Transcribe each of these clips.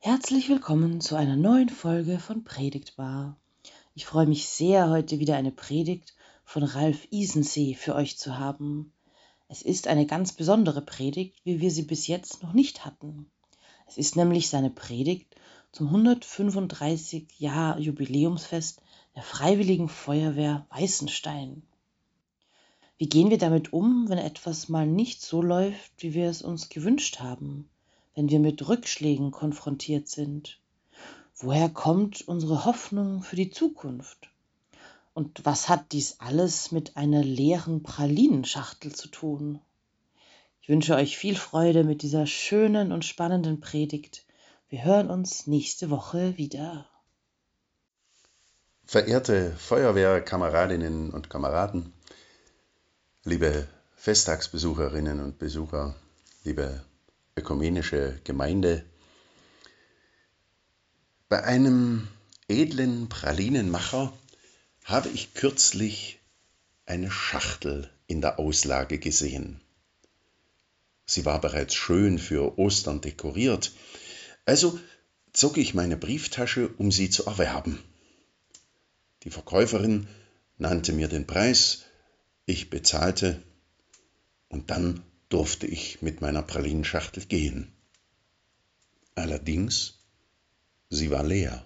Herzlich willkommen zu einer neuen Folge von Predigtbar. Ich freue mich sehr, heute wieder eine Predigt von Ralf Isensee für euch zu haben. Es ist eine ganz besondere Predigt, wie wir sie bis jetzt noch nicht hatten. Es ist nämlich seine Predigt zum 135 Jahr Jubiläumsfest der Freiwilligen Feuerwehr Weißenstein. Wie gehen wir damit um, wenn etwas mal nicht so läuft, wie wir es uns gewünscht haben? Wenn wir mit Rückschlägen konfrontiert sind? Woher kommt unsere Hoffnung für die Zukunft? Und was hat dies alles mit einer leeren Pralinenschachtel zu tun? Ich wünsche euch viel Freude mit dieser schönen und spannenden Predigt. Wir hören uns nächste Woche wieder. Verehrte Feuerwehrkameradinnen und Kameraden, liebe Festtagsbesucherinnen und Besucher, liebe ökumenische Gemeinde. Bei einem edlen Pralinenmacher habe ich kürzlich eine Schachtel in der Auslage gesehen. Sie war bereits schön für Ostern dekoriert, also zog ich meine Brieftasche, um sie zu erwerben. Die Verkäuferin nannte mir den Preis, ich bezahlte und dann durfte ich mit meiner Pralinenschachtel gehen. Allerdings, sie war leer.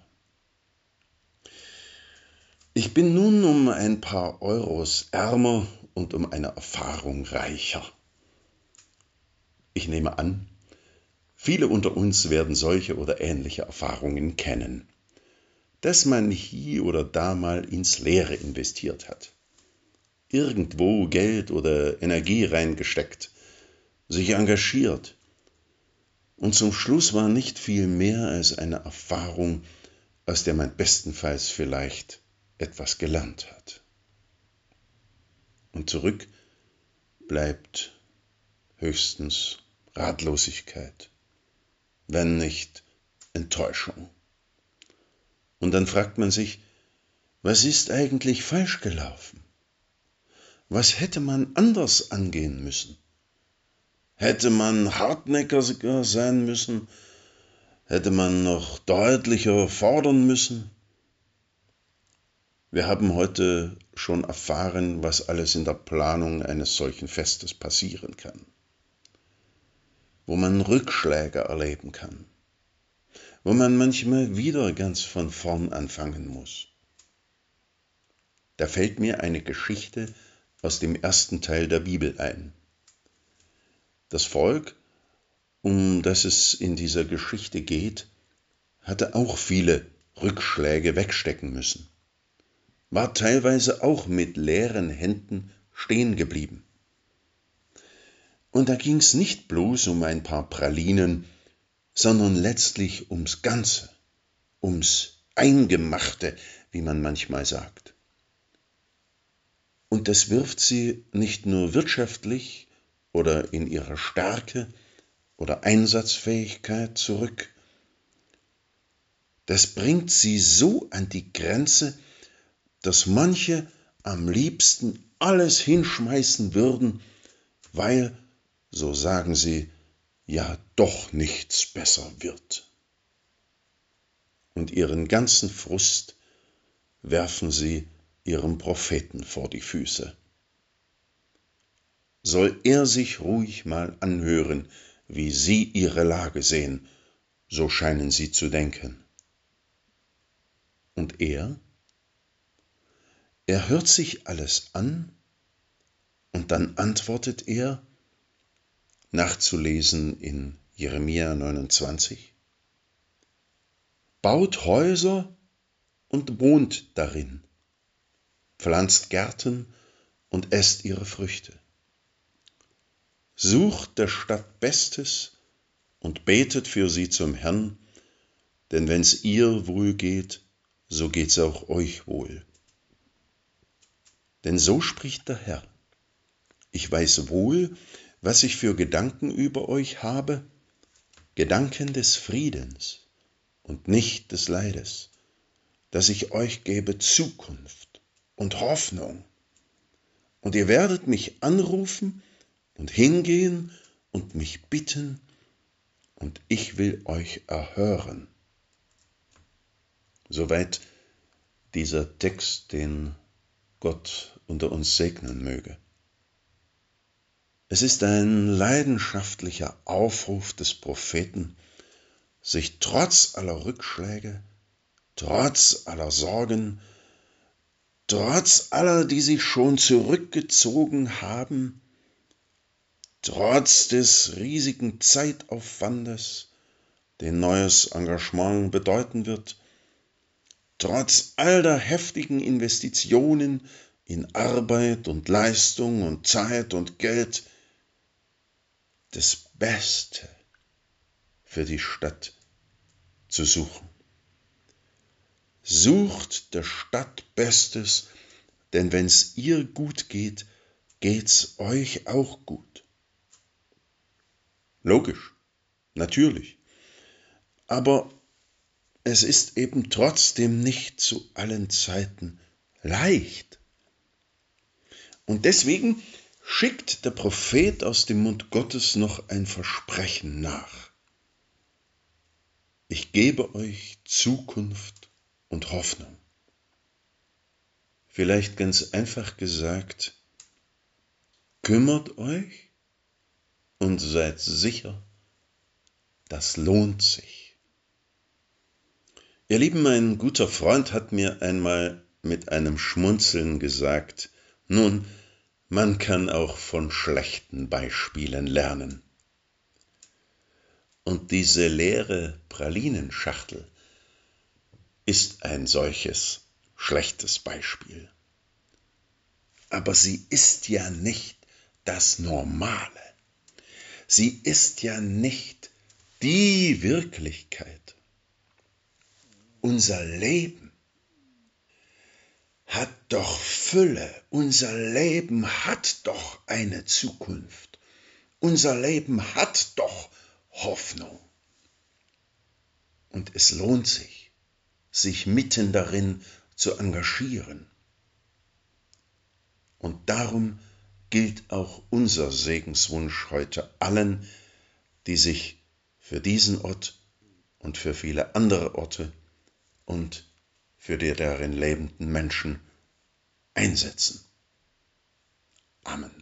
Ich bin nun um ein paar Euros ärmer und um eine Erfahrung reicher. Ich nehme an, viele unter uns werden solche oder ähnliche Erfahrungen kennen, dass man hier oder da mal ins Leere investiert hat, irgendwo Geld oder Energie reingesteckt, sich engagiert. Und zum Schluss war nicht viel mehr als eine Erfahrung, aus der man bestenfalls vielleicht etwas gelernt hat. Und zurück bleibt höchstens Ratlosigkeit, wenn nicht Enttäuschung. Und dann fragt man sich, was ist eigentlich falsch gelaufen? Was hätte man anders angehen müssen? Hätte man hartnäckiger sein müssen? Hätte man noch deutlicher fordern müssen? Wir haben heute schon erfahren, was alles in der Planung eines solchen Festes passieren kann. Wo man Rückschläge erleben kann. Wo man manchmal wieder ganz von vorn anfangen muss. Da fällt mir eine Geschichte aus dem ersten Teil der Bibel ein. Das Volk, um das es in dieser Geschichte geht, hatte auch viele Rückschläge wegstecken müssen, war teilweise auch mit leeren Händen stehen geblieben. Und da ging es nicht bloß um ein paar Pralinen, sondern letztlich ums Ganze, ums Eingemachte, wie man manchmal sagt. Und das wirft sie nicht nur wirtschaftlich, oder in ihrer Stärke oder Einsatzfähigkeit zurück. Das bringt sie so an die Grenze, dass manche am liebsten alles hinschmeißen würden, weil, so sagen sie, ja doch nichts besser wird. Und ihren ganzen Frust werfen sie ihrem Propheten vor die Füße soll er sich ruhig mal anhören, wie Sie Ihre Lage sehen, so scheinen Sie zu denken. Und er? Er hört sich alles an und dann antwortet er, nachzulesen in Jeremia 29, baut Häuser und wohnt darin, pflanzt Gärten und esst ihre Früchte sucht der Stadt Bestes und betet für sie zum Herrn, denn wenn's ihr wohl geht, so geht's auch euch wohl. Denn so spricht der Herr. Ich weiß wohl, was ich für Gedanken über euch habe, Gedanken des Friedens und nicht des Leides, dass ich euch gebe Zukunft und Hoffnung. Und ihr werdet mich anrufen und hingehen und mich bitten, und ich will euch erhören. Soweit dieser Text, den Gott unter uns segnen möge. Es ist ein leidenschaftlicher Aufruf des Propheten, sich trotz aller Rückschläge, trotz aller Sorgen, trotz aller, die sich schon zurückgezogen haben, trotz des riesigen Zeitaufwandes, den neues Engagement bedeuten wird, trotz all der heftigen Investitionen in Arbeit und Leistung und Zeit und Geld, das Beste für die Stadt zu suchen. Sucht der Stadt Bestes, denn wenn's ihr gut geht, geht's euch auch gut. Logisch, natürlich. Aber es ist eben trotzdem nicht zu allen Zeiten leicht. Und deswegen schickt der Prophet aus dem Mund Gottes noch ein Versprechen nach. Ich gebe euch Zukunft und Hoffnung. Vielleicht ganz einfach gesagt, kümmert euch und seid sicher, das lohnt sich. Ihr Lieben, mein guter Freund hat mir einmal mit einem Schmunzeln gesagt, nun, man kann auch von schlechten Beispielen lernen. Und diese leere Pralinenschachtel ist ein solches schlechtes Beispiel. Aber sie ist ja nicht das Normale. Sie ist ja nicht die Wirklichkeit. Unser Leben hat doch Fülle, unser Leben hat doch eine Zukunft, unser Leben hat doch Hoffnung. Und es lohnt sich, sich mitten darin zu engagieren. Und darum gilt auch unser Segenswunsch heute allen, die sich für diesen Ort und für viele andere Orte und für die darin lebenden Menschen einsetzen. Amen.